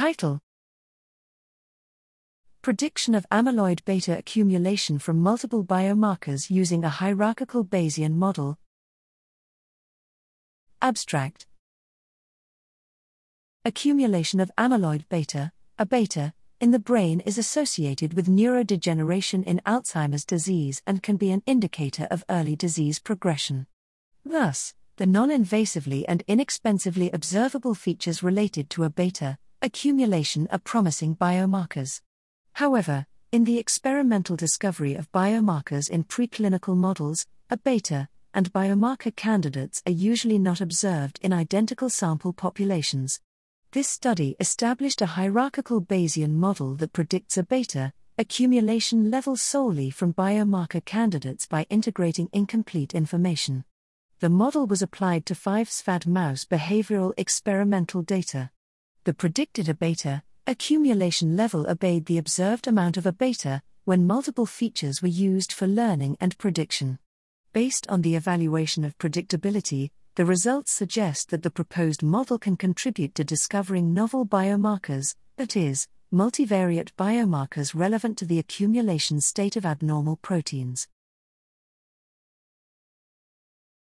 Title Prediction of amyloid beta accumulation from multiple biomarkers using a hierarchical Bayesian model. Abstract Accumulation of amyloid beta, a beta, in the brain is associated with neurodegeneration in Alzheimer's disease and can be an indicator of early disease progression. Thus, the non invasively and inexpensively observable features related to a beta accumulation are promising biomarkers. However, in the experimental discovery of biomarkers in preclinical models, a beta and biomarker candidates are usually not observed in identical sample populations. This study established a hierarchical Bayesian model that predicts a beta accumulation level solely from biomarker candidates by integrating incomplete information. The model was applied to 5xFAD mouse behavioral experimental data. The predicted a beta accumulation level obeyed the observed amount of a beta when multiple features were used for learning and prediction. Based on the evaluation of predictability, the results suggest that the proposed model can contribute to discovering novel biomarkers, that is, multivariate biomarkers relevant to the accumulation state of abnormal proteins.